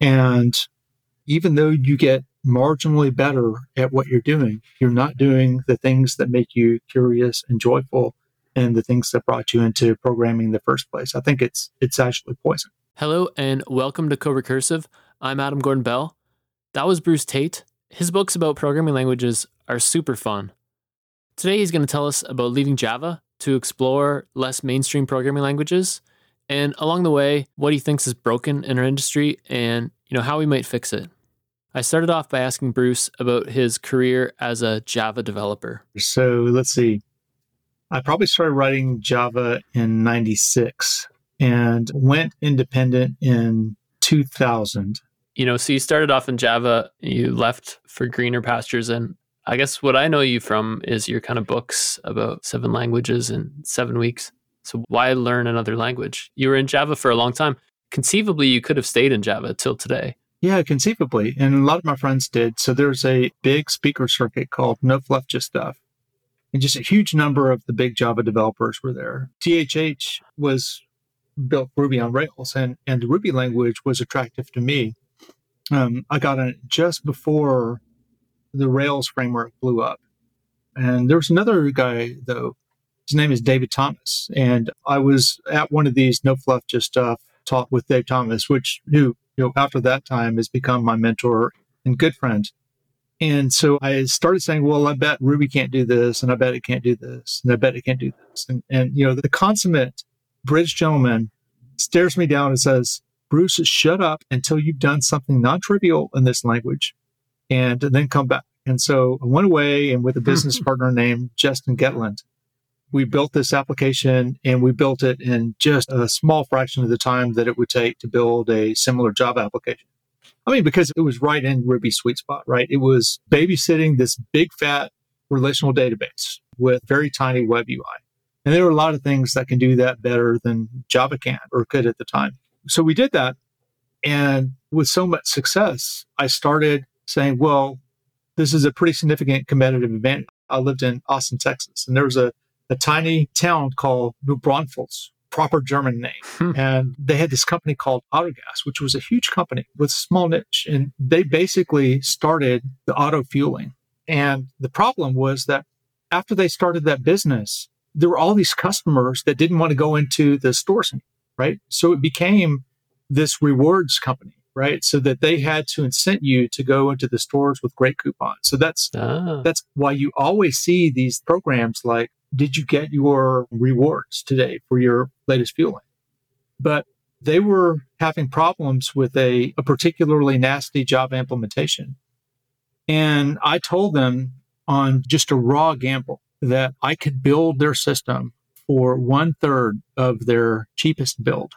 And even though you get marginally better at what you're doing, you're not doing the things that make you curious and joyful and the things that brought you into programming in the first place. I think it's it's actually poison. Hello and welcome to Co-Recursive. I'm Adam Gordon Bell. That was Bruce Tate. His books about programming languages are super fun. Today he's going to tell us about leaving Java to explore less mainstream programming languages and along the way what he thinks is broken in our industry and you know how we might fix it. I started off by asking Bruce about his career as a Java developer. So let's see. I probably started writing Java in 96 and went independent in 2000. You know, so you started off in Java, you left for greener pastures. And I guess what I know you from is your kind of books about seven languages in seven weeks. So why learn another language? You were in Java for a long time. Conceivably, you could have stayed in Java till today. Yeah, conceivably. And a lot of my friends did. So there's a big speaker circuit called No Fluff Just Stuff and just a huge number of the big Java developers were there. DHH was built Ruby on Rails, and, and the Ruby language was attractive to me. Um, I got it just before the Rails framework blew up. And there was another guy, though. His name is David Thomas. And I was at one of these No Fluff Just Stuff talk with Dave Thomas, which who, you know, after that time has become my mentor and good friend. And so I started saying, well, I bet Ruby can't do this, and I bet it can't do this, and I bet it can't do this. And, and you know, the consummate British gentleman stares me down and says, Bruce, shut up until you've done something non trivial in this language and then come back. And so I went away and with a business partner named Justin Gehtland, we built this application and we built it in just a small fraction of the time that it would take to build a similar Java application. I mean, because it was right in Ruby's sweet spot, right? It was babysitting this big fat relational database with very tiny web UI. And there are a lot of things that can do that better than Java can or could at the time. So we did that. And with so much success, I started saying, well, this is a pretty significant competitive advantage. I lived in Austin, Texas, and there was a, a tiny town called New Braunfels proper German name. Hmm. And they had this company called Autogas, which was a huge company with a small niche. And they basically started the auto fueling. And the problem was that after they started that business, there were all these customers that didn't want to go into the stores, right? So it became this rewards company, right? So that they had to incent you to go into the stores with great coupons. So that's ah. that's why you always see these programs like did you get your rewards today for your latest fueling? But they were having problems with a, a particularly nasty Java implementation. And I told them on just a raw gamble that I could build their system for one third of their cheapest build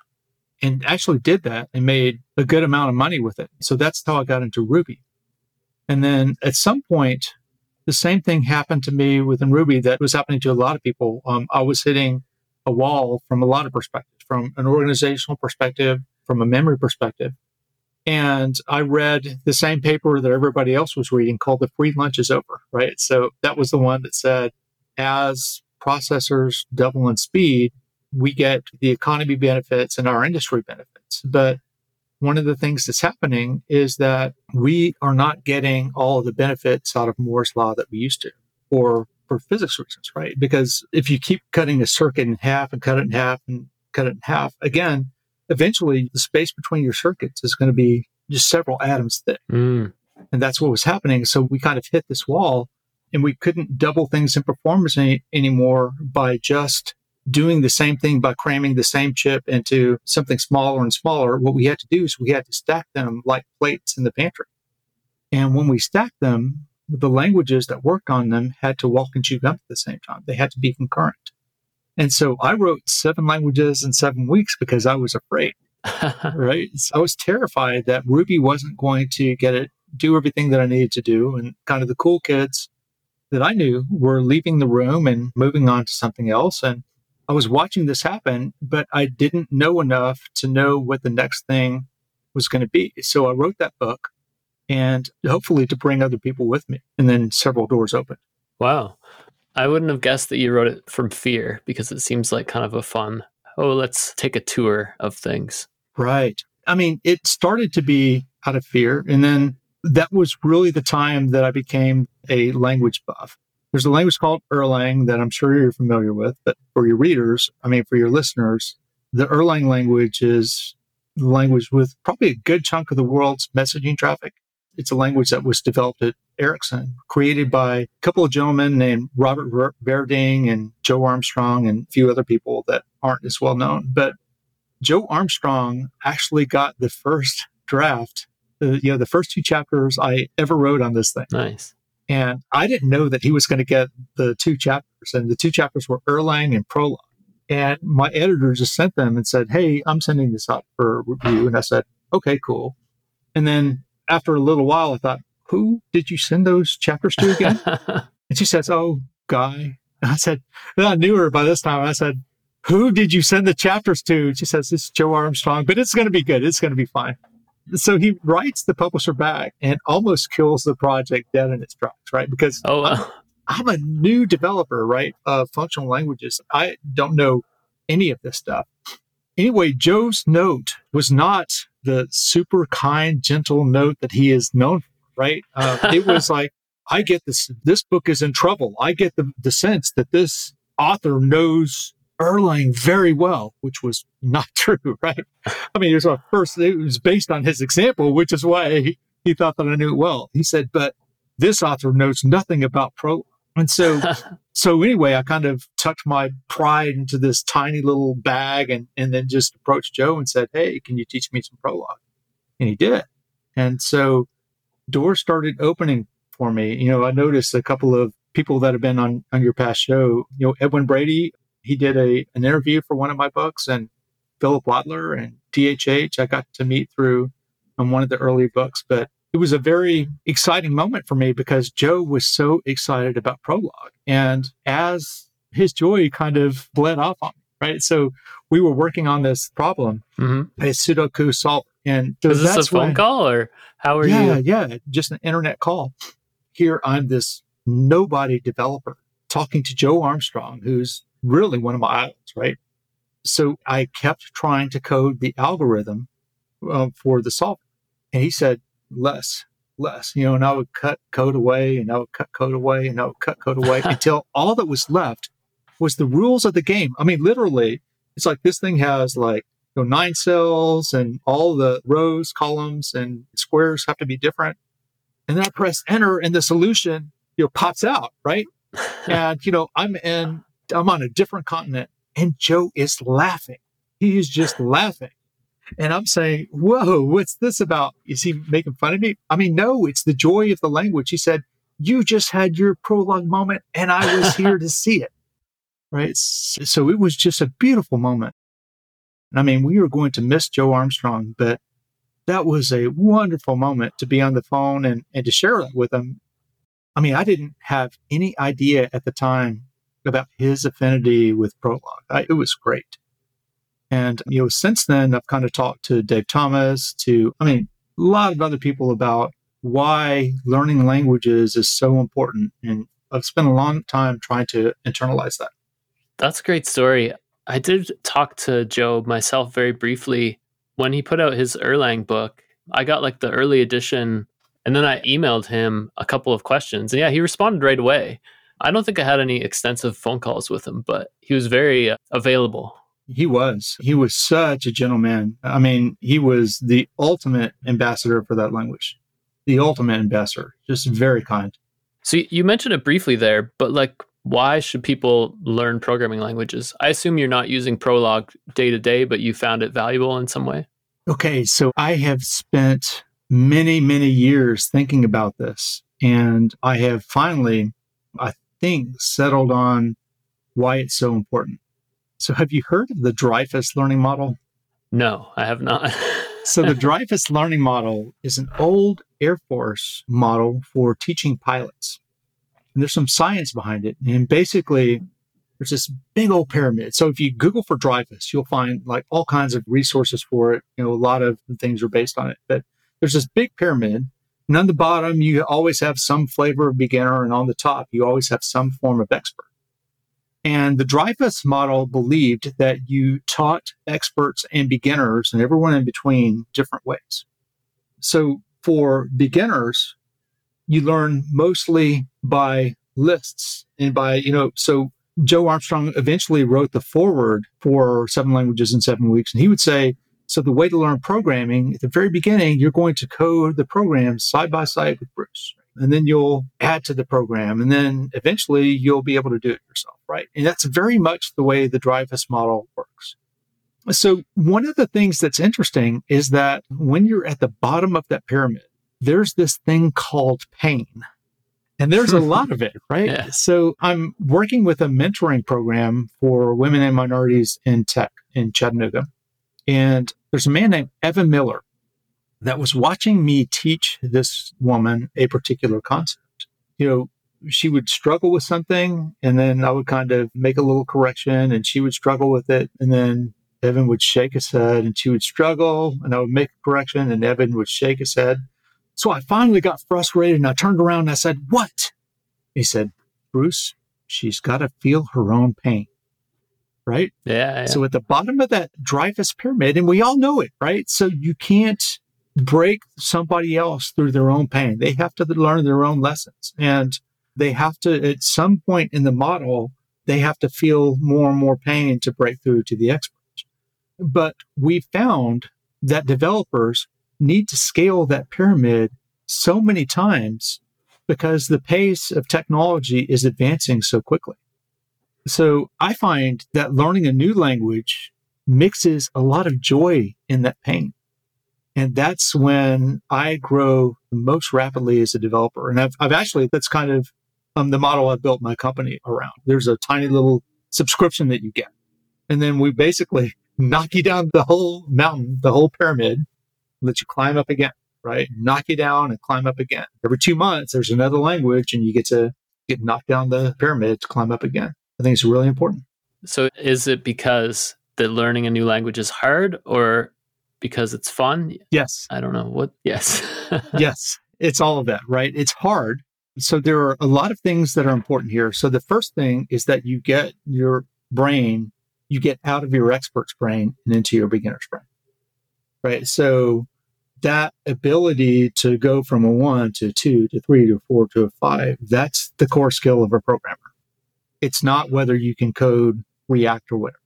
and actually did that and made a good amount of money with it. So that's how I got into Ruby. And then at some point, the same thing happened to me within Ruby that was happening to a lot of people. Um, I was hitting a wall from a lot of perspectives, from an organizational perspective, from a memory perspective. And I read the same paper that everybody else was reading called The Free Lunch is Over, right? So that was the one that said, as processors double in speed, we get the economy benefits and our industry benefits. But one of the things that's happening is that we are not getting all of the benefits out of Moore's law that we used to, or for physics reasons, right? Because if you keep cutting a circuit in half and cut it in half and cut it in half, again, eventually the space between your circuits is going to be just several atoms thick. Mm. And that's what was happening. So we kind of hit this wall and we couldn't double things in performance any, anymore by just doing the same thing by cramming the same chip into something smaller and smaller, what we had to do is we had to stack them like plates in the pantry. And when we stacked them, the languages that worked on them had to walk and chew gum at the same time. They had to be concurrent. And so I wrote seven languages in seven weeks because I was afraid. right? So I was terrified that Ruby wasn't going to get it, do everything that I needed to do. And kind of the cool kids that I knew were leaving the room and moving on to something else. And I was watching this happen, but I didn't know enough to know what the next thing was going to be. So I wrote that book and hopefully to bring other people with me. And then several doors opened. Wow. I wouldn't have guessed that you wrote it from fear because it seems like kind of a fun, oh, let's take a tour of things. Right. I mean, it started to be out of fear. And then that was really the time that I became a language buff. There's a language called Erlang that I'm sure you're familiar with, but for your readers, I mean, for your listeners, the Erlang language is the language with probably a good chunk of the world's messaging traffic. It's a language that was developed at Ericsson, created by a couple of gentlemen named Robert Virding and Joe Armstrong and a few other people that aren't as well known. But Joe Armstrong actually got the first draft, uh, you know, the first two chapters I ever wrote on this thing. Nice. And I didn't know that he was going to get the two chapters. And the two chapters were Erlang and Prolog. And my editor just sent them and said, Hey, I'm sending this out for review. And I said, Okay, cool. And then after a little while, I thought, Who did you send those chapters to again? and she says, Oh, Guy. And I said, I knew her by this time. I said, Who did you send the chapters to? She says, It's Joe Armstrong, but it's going to be good. It's going to be fine so he writes the publisher back and almost kills the project dead in its tracks, right? Because oh, wow. I'm, I'm, a new developer, right, of functional languages. I don't know any of this stuff. Anyway, Joe's note was not the super kind, gentle note that he is known for, right? Uh, it was like, I get this, this book is in trouble. I get the, the sense that this author knows Erlang very well, which was not true, right? I mean, it was a first, it was based on his example, which is why he, he thought that I knew it well. He said, but this author knows nothing about Prolog. And so, so anyway, I kind of tucked my pride into this tiny little bag and, and then just approached Joe and said, Hey, can you teach me some Prolog? And he did. And so doors started opening for me. You know, I noticed a couple of people that have been on, on your past show, you know, Edwin Brady he did a an interview for one of my books, and Philip Wadler and DHH I got to meet through on one of the early books. But it was a very exciting moment for me because Joe was so excited about Prolog, and as his joy kind of bled off on me, right? So we were working on this problem, mm-hmm. a Sudoku solver. And so was this a phone call or how are yeah, you? Yeah, yeah, just an internet call. Here I'm this nobody developer talking to Joe Armstrong, who's really one of my idols, right? So I kept trying to code the algorithm uh, for the solver. And he said, less, less, you know, and I would cut code away and I would cut code away and I would cut code away until all that was left was the rules of the game. I mean, literally, it's like this thing has like you know, nine cells and all the rows, columns, and squares have to be different. And then I press enter and the solution, you know, pops out, right? and, you know, I'm in I'm on a different continent. And Joe is laughing. He is just laughing. And I'm saying, whoa, what's this about? Is he making fun of me? I mean, no, it's the joy of the language. He said, you just had your Prolog moment and I was here to see it. Right. So it was just a beautiful moment. I mean, we were going to miss Joe Armstrong, but that was a wonderful moment to be on the phone and, and to share that with him. I mean, I didn't have any idea at the time about his affinity with Prolog. I, it was great. And, you know, since then, I've kind of talked to Dave Thomas, to, I mean, a lot of other people about why learning languages is so important. And I've spent a long time trying to internalize that. That's a great story. I did talk to Joe myself very briefly when he put out his Erlang book. I got like the early edition and then I emailed him a couple of questions. And yeah, he responded right away. I don't think I had any extensive phone calls with him, but he was very uh, available. He was. He was such a gentleman. I mean, he was the ultimate ambassador for that language. The ultimate ambassador. Just very kind. So you mentioned it briefly there, but like why should people learn programming languages? I assume you're not using Prolog day to day, but you found it valuable in some way. Okay, so I have spent many, many years thinking about this. And I have finally, I think, settled on why it's so important. So, have you heard of the Dreyfus learning model? No, I have not. so, the Dreyfus learning model is an old Air Force model for teaching pilots. And there's some science behind it. And basically, there's this big old pyramid. So, if you Google for Dreyfus, you'll find like all kinds of resources for it. You know, a lot of things are based on it. But there's this big pyramid and on the bottom, you always have some flavor of beginner, and on the top, you always have some form of expert. And the Dreyfus model believed that you taught experts and beginners and everyone in between different ways. So for beginners, you learn mostly by lists and by, you know, so Joe Armstrong eventually wrote the foreword for Seven Languages in Seven Weeks. And he would say, so the way to learn programming at the very beginning, you're going to code the program side by side with Bruce. And then you'll add to the program. And then eventually you'll be able to do it yourself, right? And that's very much the way the Dreyfus model works. So one of the things that's interesting is that when you're at the bottom of that pyramid, there's this thing called pain. And there's a lot of it, right? Yeah. So I'm working with a mentoring program for women and minorities in tech in Chattanooga. And there's a man named Evan Miller that was watching me teach this woman a particular concept. You know, she would struggle with something and then I would kind of make a little correction and she would struggle with it. And then Evan would shake his head and she would struggle and I would make a correction and Evan would shake his head. So I finally got frustrated and I turned around and I said, What? He said, Bruce, she's got to feel her own pain. Right? Yeah, yeah. So at the bottom of that Dreyfus pyramid, and we all know it, right? So you can't break somebody else through their own pain. They have to learn their own lessons. And they have to, at some point in the model, they have to feel more and more pain to break through to the experts. But we found that developers need to scale that pyramid so many times because the pace of technology is advancing so quickly. So I find that learning a new language mixes a lot of joy in that pain. And that's when I grow most rapidly as a developer. And I've, I've actually, that's kind of um, the model I've built my company around. There's a tiny little subscription that you get. And then we basically knock you down the whole mountain, the whole pyramid, let you climb up again, right? Knock you down and climb up again. Every two months, there's another language and you get to get knocked down the pyramid to climb up again. I think it's really important. So is it because that learning a new language is hard or because it's fun? Yes. I don't know what. Yes. yes. It's all of that, right? It's hard. So there are a lot of things that are important here. So the first thing is that you get your brain, you get out of your expert's brain and into your beginner's brain right? So that ability to go from a one to two to three to four to a five, that's the core skill of a programmer. It's not whether you can code React or whatever.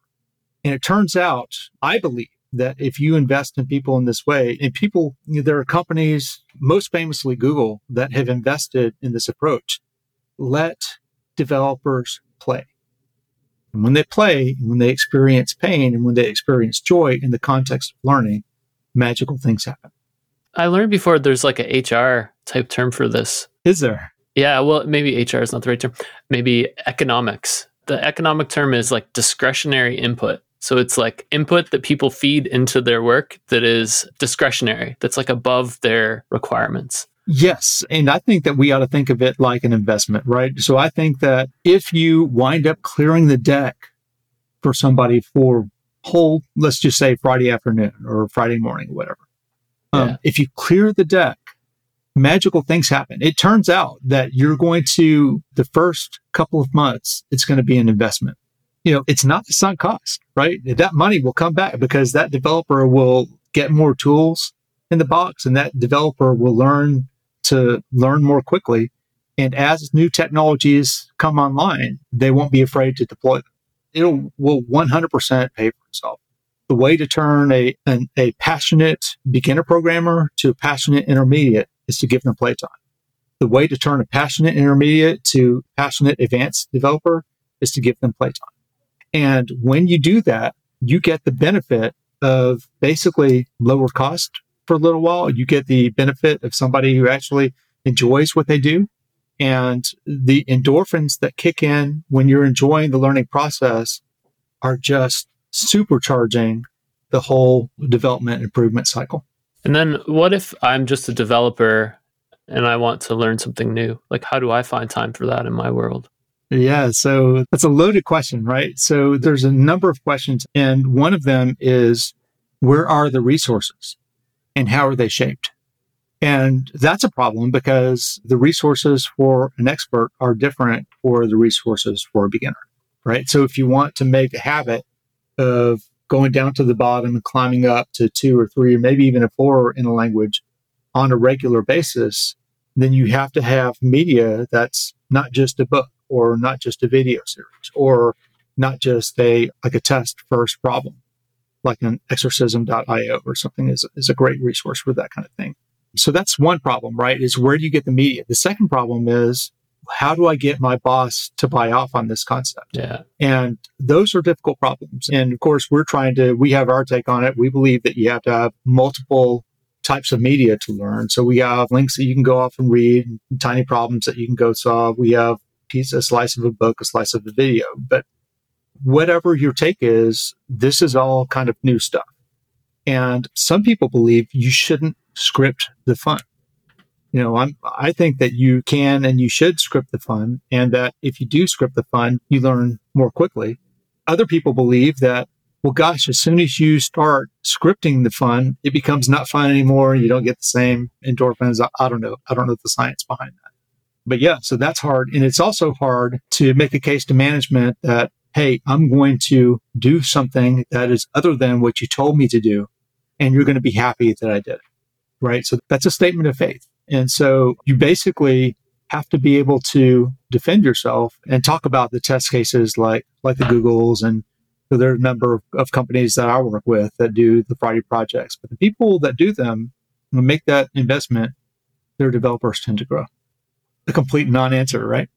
And it turns out, I believe that if you invest in people in this way, and people, there are companies, most famously Google, that have invested in this approach. Let developers play. And when they play, when they experience pain, and when they experience joy in the context of learning, magical things happen. I learned before there's like a HR type term for this. Is there? Yeah, well, maybe HR is not the right term. Maybe economics. The economic term is like discretionary input. So it's like input that people feed into their work that is discretionary, that's like above their requirements. Yes. And I think that we ought to think of it like an investment, right? So I think that if you wind up clearing the deck for somebody for whole, let's just say Friday afternoon or Friday morning, whatever. Um, yeah. If you clear the deck, magical things happen. It turns out that you're going to, the first couple of months, it's going to be an investment. You know, it's not sunk cost, right? That money will come back because that developer will get more tools in the box and that developer will learn to learn more quickly. And as new technologies come online, they won't be afraid to deploy them it will 100% pay for itself. The way to turn a, an, a passionate beginner programmer to a passionate intermediate is to give them playtime. The way to turn a passionate intermediate to passionate advanced developer is to give them playtime. And when you do that, you get the benefit of basically lower cost for a little while. You get the benefit of somebody who actually enjoys what they do and the endorphins that kick in when you're enjoying the learning process are just supercharging the whole development improvement cycle. And then what if I'm just a developer and I want to learn something new? Like, how do I find time for that in my world? Yeah, so that's a loaded question, right? So there's a number of questions, and one of them is where are the resources and how are they shaped? And that's a problem because the resources for an expert are different for the resources for a beginner, right? So if you want to make a habit of going down to the bottom and climbing up to two or three, or maybe even a four in a language, on a regular basis, then you have to have media that's not just a book or not just a video series or not just a like a test first problem like an exercism.io or something is, is a great resource for that kind of thing. So that's one problem, right? Is where do you get the media? The second problem is how do I get my boss to buy off on this concept? Yeah. And those are difficult problems. And of course, we're trying to, we have our take on it. We believe that you have to have multiple types of media to learn. So we have links that you can go off and read, tiny problems that you can go solve. We have piece, a slice of a book, a slice of a video. But whatever your take is, this is all kind of new stuff. And some people believe you shouldn't script the fun. You know, I'm, I think that you can and you should script the fun and that if you do script the fun, you learn more quickly. Other people believe that, well, gosh, as soon as you start scripting the fun, it becomes not fun anymore. You don't get the same endorphins. I, I don't know. I don't know the science behind that. But yeah, so that's hard. And it's also hard to make a case to management that, Hey, I'm going to do something that is other than what you told me to do. And you're going to be happy that I did it. Right. So that's a statement of faith. And so you basically have to be able to defend yourself and talk about the test cases like, like the Googles and so there are a number of, of companies that I work with that do the Friday projects, but the people that do them and make that investment, their developers tend to grow. A complete non-answer, right?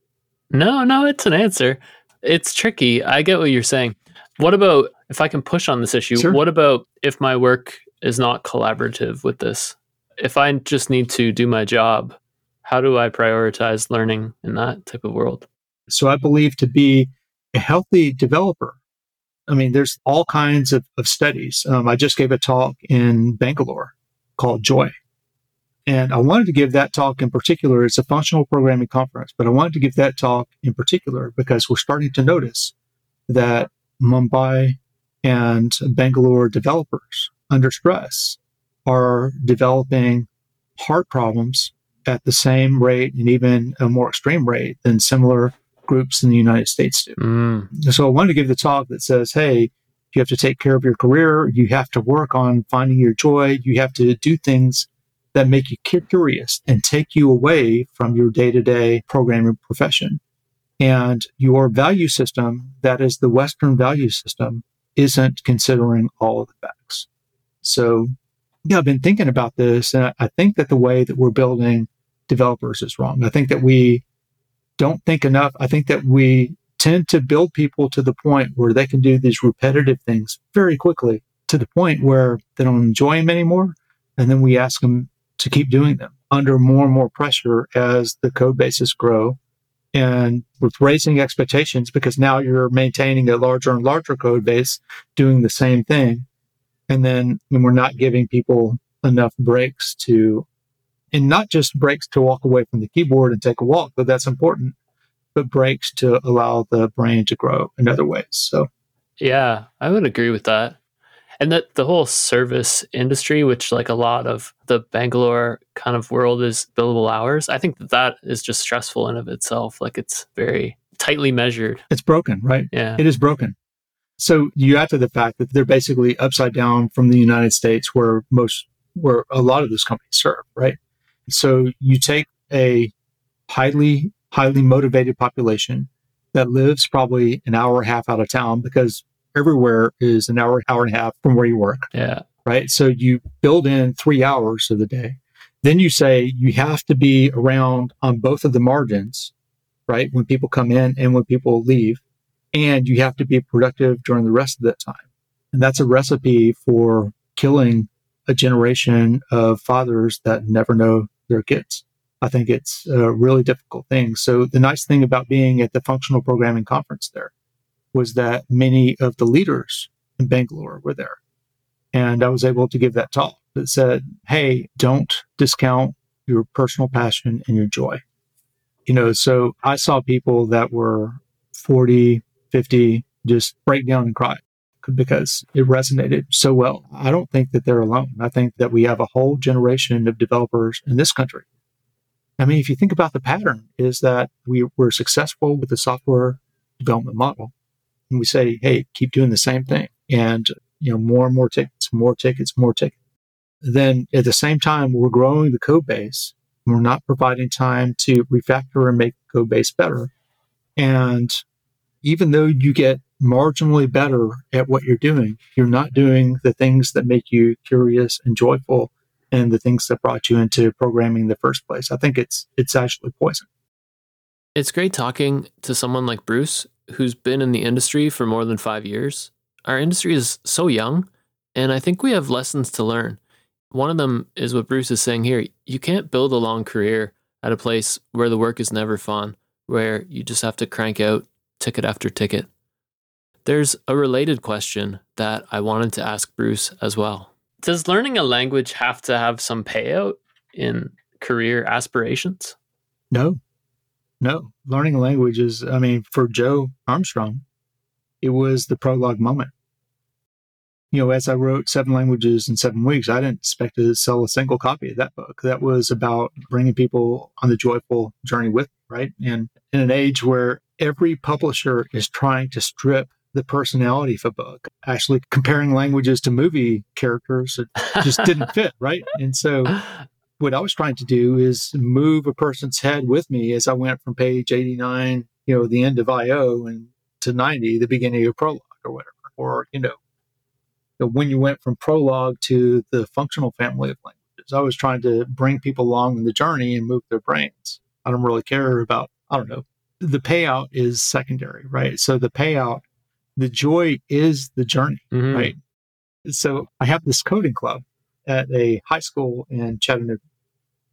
No, no, it's an answer. It's tricky. I get what you're saying. What about if I can push on this issue? Sure. What about if my work is not collaborative with this? If I just need to do my job, how do I prioritize learning in that type of world? So I believe to be a healthy developer, I mean, there's all kinds of, of studies. Um, I just gave a talk in Bangalore called Joy. And I wanted to give that talk in particular. It's a functional programming conference, but I wanted to give that talk in particular because we're starting to notice that Mumbai and Bangalore developers under stress are developing heart problems at the same rate and even a more extreme rate than similar groups in the United States do. Mm. So I wanted to give the talk that says, hey, you have to take care of your career. You have to work on finding your joy. You have to do things that make you curious and take you away from your day to day programming profession. And your value system, that is the Western value system, isn't considering all of the facts. So, yeah, I've been thinking about this, and I think that the way that we're building developers is wrong. I think that we don't think enough. I think that we tend to build people to the point where they can do these repetitive things very quickly to the point where they don't enjoy them anymore. And then we ask them to keep doing them under more and more pressure as the code bases grow and with raising expectations because now you're maintaining a larger and larger code base doing the same thing. And then and we're not giving people enough breaks to, and not just breaks to walk away from the keyboard and take a walk, but that's important, but breaks to allow the brain to grow in other ways. So, Yeah, I would agree with that. And that the whole service industry, which like a lot of the Bangalore kind of world is billable hours, I think that that is just stressful in of itself. Like it's very tightly measured. it's broken, right? Yeah. It is broken. So you add to the fact that they're basically upside down from the United States where most, where a lot of those companies serve, right? So you take a highly, highly motivated population that lives probably an hour and a half out of town because everywhere is an hour, hour and a half from where you work, Yeah. right? So you build in three hours of the day. Then you say you have to be around on both of the margins, right? When people come in and when people leave. And you have to be productive during the rest of that time. And that's a recipe for killing a generation of fathers that never know their kids. I think it's a really difficult thing. So the nice thing about being at the functional programming conference there was that many of the leaders in Bangalore were there. And I was able to give that talk that said, Hey, don't discount your personal passion and your joy. You know, so I saw people that were 40, 50 just break down and cry because it resonated so well. I don't think that they're alone. I think that we have a whole generation of developers in this country. I mean, if you think about the pattern, is that we were successful with the software development model, and we say, "Hey, keep doing the same thing," and you know, more and more tickets, more tickets, more tickets. then at the same time, we're growing the code base. We're not providing time to refactor and make code base better. And even though you get marginally better at what you're doing, you're not doing the things that make you curious and joyful and the things that brought you into programming in the first place. I think it's it's actually poison. It's great talking to someone like Bruce who's been in the industry for more than 5 years. Our industry is so young and I think we have lessons to learn. One of them is what Bruce is saying here. You can't build a long career at a place where the work is never fun, where you just have to crank out ticket after ticket. There's a related question that I wanted to ask Bruce as well. Does learning a language have to have some payout in career aspirations? No, no. Learning a language is, I mean, for Joe Armstrong, it was the Prolog moment you know, as I wrote seven languages in seven weeks, I didn't expect to sell a single copy of that book. That was about bringing people on the joyful journey with, me, right? And in an age where every publisher is trying to strip the personality of a book, actually comparing languages to movie characters, just didn't fit, right? And so what I was trying to do is move a person's head with me as I went from page 89, you know, the end of IO and to 90, the beginning of Prolog or whatever, or, you know, when you went from Prolog to the functional family of languages. I was trying to bring people along in the journey and move their brains. I don't really care about, I don't know, the payout is secondary, right? So the payout, the joy is the journey, mm-hmm. right? So I have this coding club at a high school in Chattanooga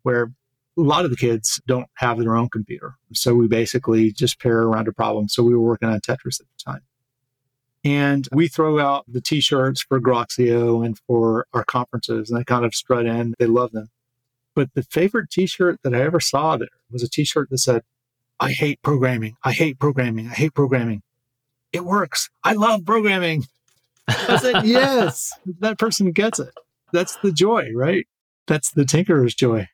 where a lot of the kids don't have their own computer. So we basically just pair around a problem. So we were working on Tetris at the time. And we throw out the t shirts for Groxio and for our conferences, and they kind of strut in. They love them. But the favorite t shirt that I ever saw there was a t shirt that said, I hate programming. I hate programming. I hate programming. It works. I love programming. I said, yes, that person gets it. That's the joy, right? That's the tinkerer's joy.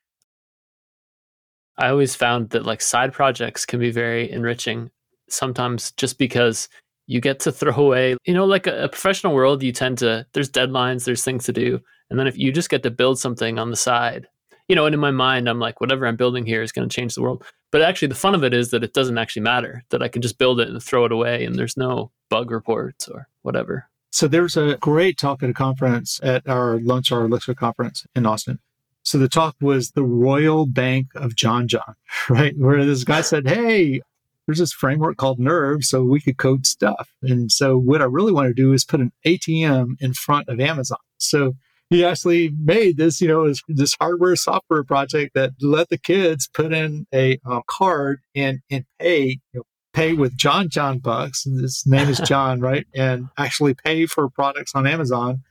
I always found that like side projects can be very enriching sometimes just because you get to throw away, you know, like a, a, professional world, you tend to, there's deadlines, there's things to do. And then if you just get to build something on the side, you know, and in my mind, I'm like, whatever I'm building here is going to change the world. But actually, the fun of it is that it doesn't actually matter, that I can just build it and throw it away and there's no bug reports or whatever. So there's a great talk at a conference at our Lonestar Elixir conference in Austin. So the talk was the Royal Bank of John John, right? Where this guy said, Hey, there's this framework called Nerve, so we could code stuff. And so what I really want to do is put an ATM in front of Amazon. So he actually made this, you know, this hardware software project that let the kids put in a um, card and and pay, you know, pay with John John bucks. His name is John, right? And actually pay for products on Amazon.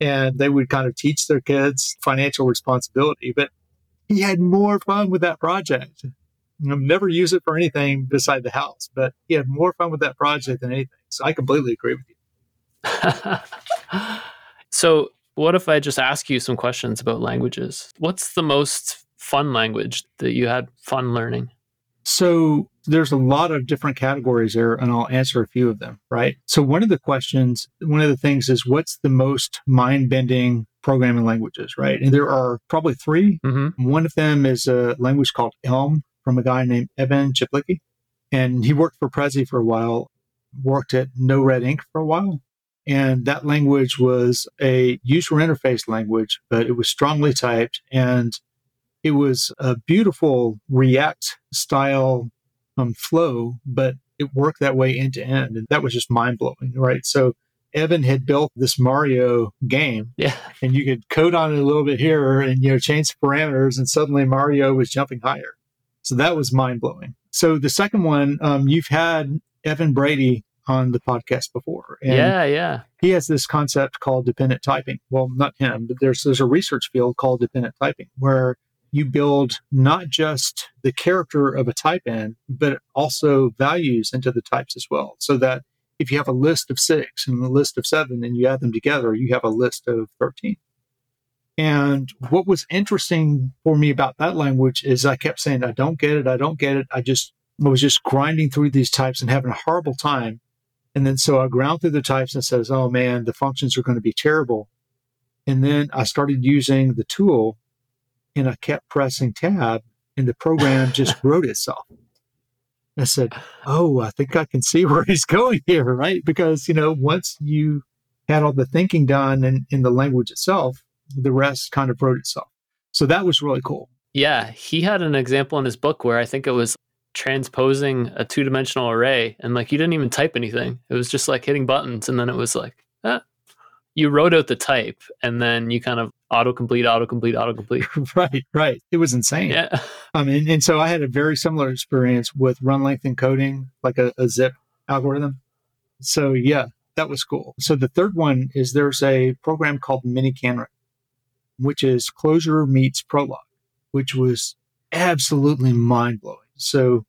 And they would kind of teach their kids financial responsibility. But he had more fun with that project never use it for anything beside the house, but he had more fun with that project than anything. So I completely agree with you. so, what if I just ask you some questions about languages? What's the most fun language that you had fun learning? So, there's a lot of different categories there, and I'll answer a few of them, right? So, one of the questions, one of the things is what's the most mind bending programming languages, right? And there are probably 3 mm-hmm. One of them is a language called Elm, from a guy named Evan Czaplicki. And he worked for Prezi for a while, worked at NoRedInk for a while. And that language was a user interface language, but it was strongly typed and it was a beautiful React style um, flow, but it worked that way end to end. And that was just mind blowing, right? So Evan had built this Mario game. Yeah. And you could code on it a little bit here and, you know, change the parameters and suddenly Mario was jumping higher. So that was mind blowing. So the second one, um, you've had Edwin Brady on the podcast before. yeah, yeah. He has this concept called dependent typing. Well, not him, but there's there's a research field called dependent typing where you build not just the character of a type in, but also values into the types as well. So that if you have a list of six and a list of seven and you add them together, you have a list of 13. And what was interesting for me about that language is I kept saying, I don't get it. I don't get it. I just I was just grinding through these types and having a horrible time. And then so I ground through the types and says, oh man, the functions are going to be terrible. And then I started using the tool and I kept pressing tab and the program just wrote itself. I said, Oh, I think I can see where he's going here, right? Because, you know, once you had all the thinking done in, in the language itself, the rest kind of wrote itself. So that was really cool. Yeah. He had an example in his book where I think it was transposing a two dimensional array and like you didn't even type anything. It was just like hitting buttons and then it was like, ah. you wrote out the type and then you kind of autocomplete, autocomplete, autocomplete. right, right. It was insane. Yeah. Um, and, and so I had a very similar experience with run length encoding, like a, a zip algorithm. So yeah, that was cool. So the third one is there's a program called miniKanren, which is Clojure meets Prolog, which was absolutely mind blowing. So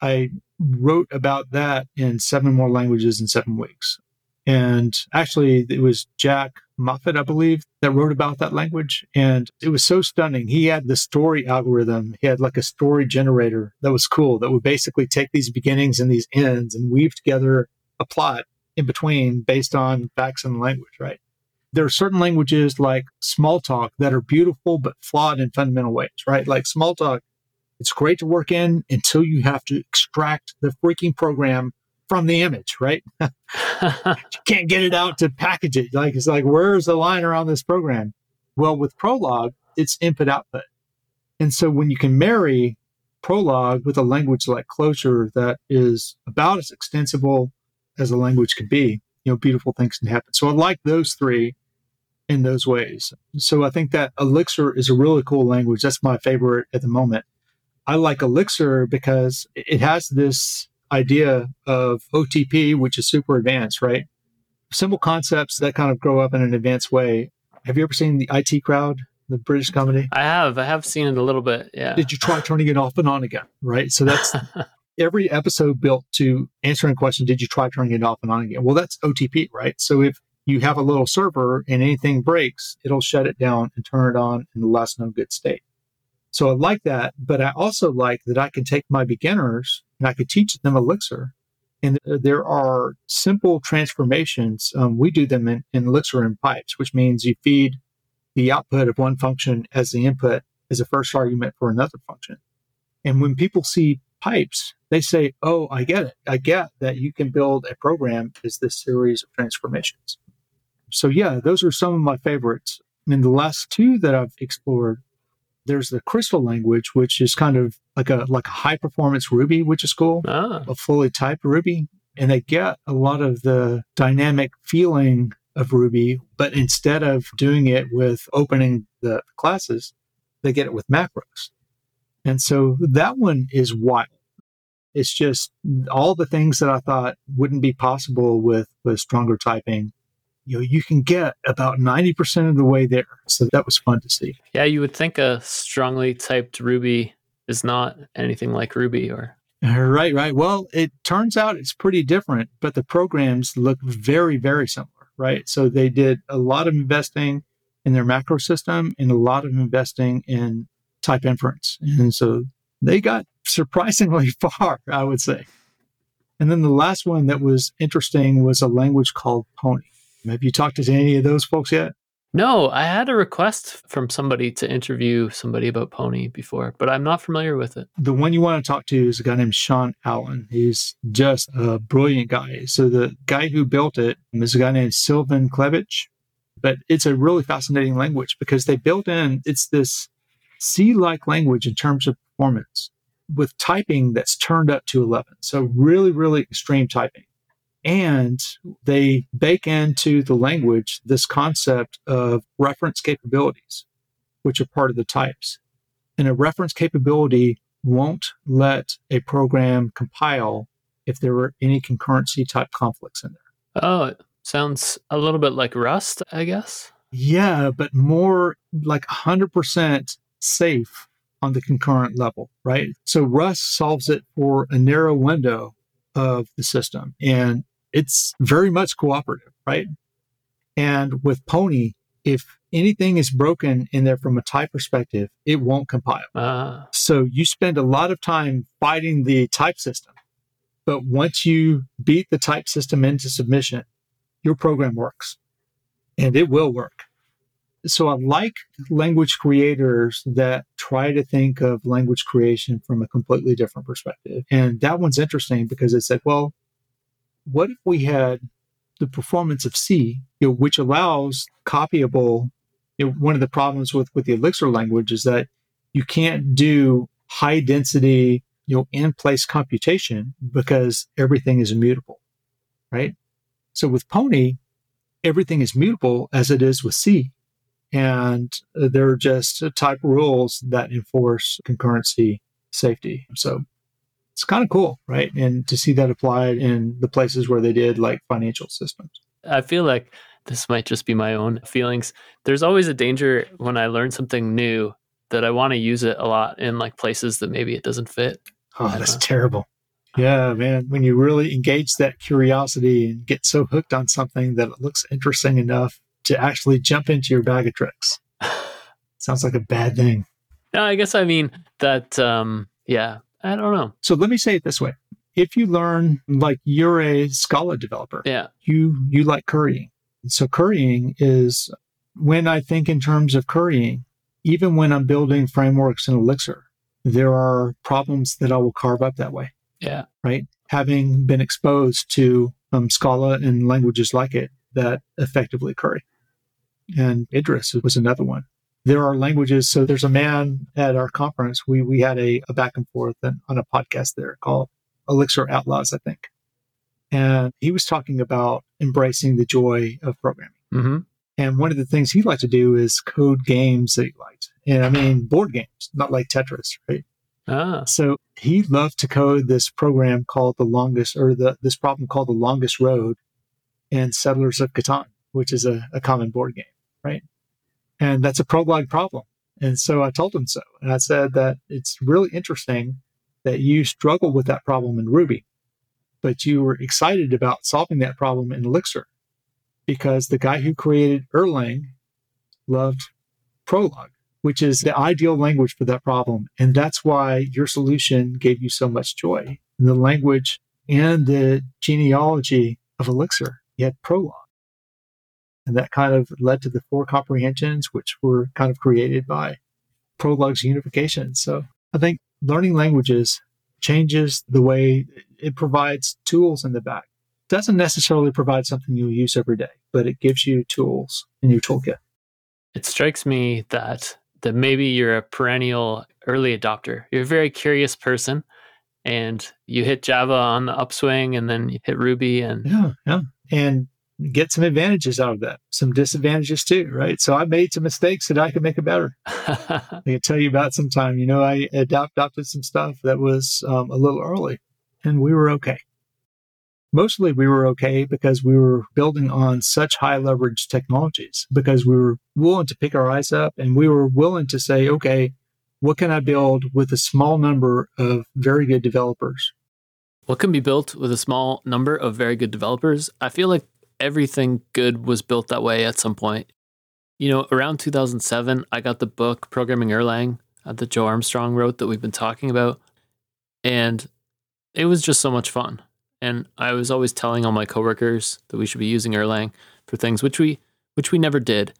I wrote about that in seven more languages in seven weeks. And actually, it was Jack Moffitt, I believe, that wrote about that language. And it was so stunning. He had the story algorithm. He had like a story generator that was cool, that would basically take these beginnings and these ends and weave together a plot in between based on facts and language, right? There are certain languages like Smalltalk that are beautiful but flawed in fundamental ways, right? Like Smalltalk it's great to work in until you have to extract the freaking program from the image, right? you can't get it out to package it. Like it's like, where's the line around this program? Well, with Prolog, it's input output. And so when you can marry Prolog with a language like Clojure that is about as extensible as a language can be, you know, beautiful things can happen. So I like those three in those ways. So I think that Elixir is a really cool language. That's my favorite at the moment. I like Elixir because it has this idea of OTP, which is super advanced, right? Simple concepts that kind of grow up in an advanced way. Have you ever seen the IT crowd, the British comedy? I have. I have seen it a little bit. Yeah. Did you try turning it off and on again? Right. So that's every episode built to answering a question Did you try turning it off and on again? Well, that's OTP, right? So if you have a little server and anything breaks, it'll shut it down and turn it on in the last known good state. So I like that, but I also like that I can take my beginners and I could teach them Elixir. And there are simple transformations. Um, we do them in, in Elixir in pipes, which means you feed the output of one function as the input as a first argument for another function. And when people see pipes, they say, Oh, I get it. I get that you can build a program as this series of transformations. So, yeah, those are some of my favorites. And the last two that I've explored there's the crystal language, which is kind of like a like a high performance Ruby, which is cool, ah. a fully typed Ruby, and they get a lot of the dynamic feeling of Ruby, but instead of doing it with opening the classes, they get it with macros. And so that one is wild. It's just all the things that I thought wouldn't be possible with with stronger typing you know, you can get about 90% of the way there. So that was fun to see. Yeah, you would think a strongly typed Ruby is not anything like Ruby or. Uh, right, right. Well, it turns out it's pretty different, but the programs look very, very similar, right? So they did a lot of investing in their macro system and a lot of investing in type inference. And so they got surprisingly far, I would say. And then the last one that was interesting was a language called Pony. Have you talked to any of those folks yet? No, I had a request from somebody to interview somebody about Pony before, but I'm not familiar with it. The one you want to talk to is a guy named Sean Allen. He's just a brilliant guy. So the guy who built it is a guy named Sylvan Clebsch, but it's a really fascinating language because they built in it's this C-like language in terms of performance with typing that's turned up to 11. So really, really extreme typing. And they bake into the language this concept of reference capabilities, which are part of the types. And a reference capability won't let a program compile if there are any concurrency type conflicts in there. Oh, it sounds a little bit like Rust, I guess. Yeah, but more like 100% safe on the concurrent level, right? So Rust solves it for a narrow window of the system. And it's very much cooperative, right? And with Pony, if anything is broken in there from a type perspective, it won't compile. Uh. So you spend a lot of time fighting the type system. But once you beat the type system into submission, your program works and it will work. So I like language creators that try to think of language creation from a completely different perspective. And that one's interesting because it said, well, what if we had the performance of C, you know, which allows copyable. You know, one of the problems with with the Elixir language is that you can't do high density, you know, in place computation because everything is immutable, right? So with Pony, everything is mutable as it is with C, and there are just type rules that enforce concurrency safety. So it's kind of cool, right? And to see that applied in the places where they did, like financial systems. I feel like this might just be my own feelings. There's always a danger when I learn something new that I want to use it a lot in like places that maybe it doesn't fit. Oh, that's know. terrible. Yeah, man. When you really engage that curiosity and get so hooked on something that it looks interesting enough to actually jump into your bag of tricks. Sounds like a bad thing. No, I guess I mean that um yeah, I don't know. So let me say it this way. If you learn like you're a Scala developer, yeah. you you like currying. So currying is when I think in terms of currying, even when I'm building frameworks in Elixir, there are problems that I will carve up that way. Yeah. Right. Having been exposed to um, Scala and languages like it that effectively curry. And Idris was another one there are languages. So there's a man at our conference. We we had a, a back and forth and, on a podcast there called Elixir Outlaws, I think. And he was talking about embracing the joy of programming. Mm-hmm. And one of the things he liked to do is code games that he liked. And I mean, board games, not like Tetris, right? Ah. So he loved to code this program called the longest, or the this problem called the longest road in Settlers of Catan, which is a, a common board game, right? And that's a Prolog problem. And so I told him so. And I said that it's really interesting that you struggle with that problem in Ruby, but you were excited about solving that problem in Elixir because the guy who created Erlang loved Prolog, which is the ideal language for that problem. And that's why your solution gave you so much joy. The language and the genealogy of Elixir, you had Prolog. And that kind of led to the for comprehensions, which were kind of created by Prolog's unification. So I think learning languages changes the way it provides tools in the back. Doesn't necessarily provide something you'll use every day, but it gives you tools in your toolkit. It strikes me that that maybe you're a perennial early adopter. You're a very curious person and you hit Java on the upswing and then you hit Ruby and Yeah, yeah. And get some advantages out of that, some disadvantages too, right? So I made some mistakes that I could make it better. I can tell you about sometime. You know, I adopted some stuff that was um, a little early, and we were okay. Mostly we were okay because we were building on such high leverage technologies because we were willing to pick our eyes up and we were willing to say, okay, what can I build with a small number of very good developers? What can be built with a small number of very good developers? I feel like everything good was built that way at some point. You know, around 2007, I got the book Programming Erlang that Joe Armstrong wrote that we've been talking about. And it was just so much fun. And I was always telling all my coworkers that we should be using Erlang for things which we which we never did,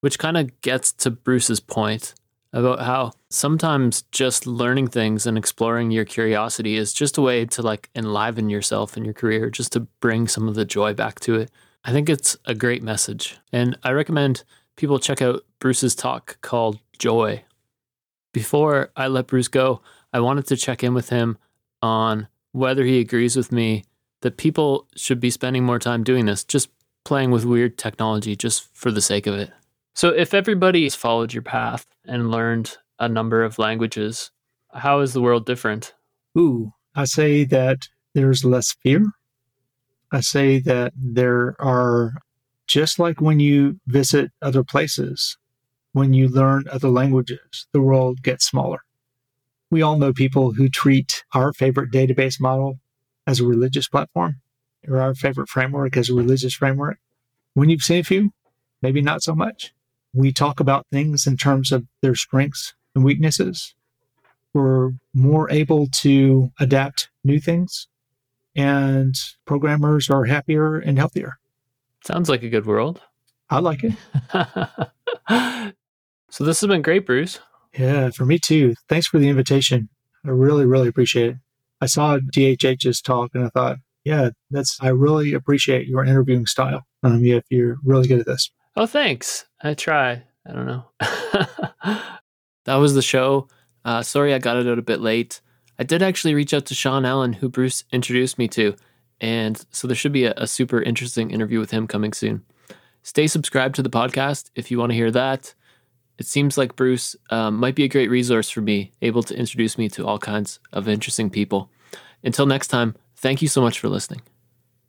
which kind of gets to Bruce's point about how sometimes just learning things and exploring your curiosity is just a way to like enliven yourself in your career, just to bring some of the joy back to it. I think it's a great message. And I recommend people check out Bruce's talk called Joy. Before I let Bruce go, I wanted to check in with him on whether he agrees with me that people should be spending more time doing this, just playing with weird technology just for the sake of it. So, if everybody's followed your path and learned a number of languages, how is the world different? Ooh, I say that there's less fear. I say that there are, just like when you visit other places, when you learn other languages, the world gets smaller. We all know people who treat our favorite database model as a religious platform or our favorite framework as a religious framework. When you've seen a few, maybe not so much we talk about things in terms of their strengths and weaknesses. We're more able to adapt new things, and programmers are happier and healthier. Sounds like a good world. I like it. so this has been great, Bruce. Yeah, for me too. Thanks for the invitation. I really, really appreciate it. I saw DHH's talk and I thought, yeah, that's, I really appreciate your interviewing style. Um, yeah, you're really good at this. Oh, thanks. I try. I don't know. that was the show. Uh, sorry I got it out a bit late. I did actually reach out to Sean Allen, who Bruce introduced me to. And so there should be a, a super interesting interview with him coming soon. Stay subscribed to the podcast if you want to hear that. It seems like Bruce um, might be a great resource for me, able to introduce me to all kinds of interesting people. Until next time, thank you so much for listening.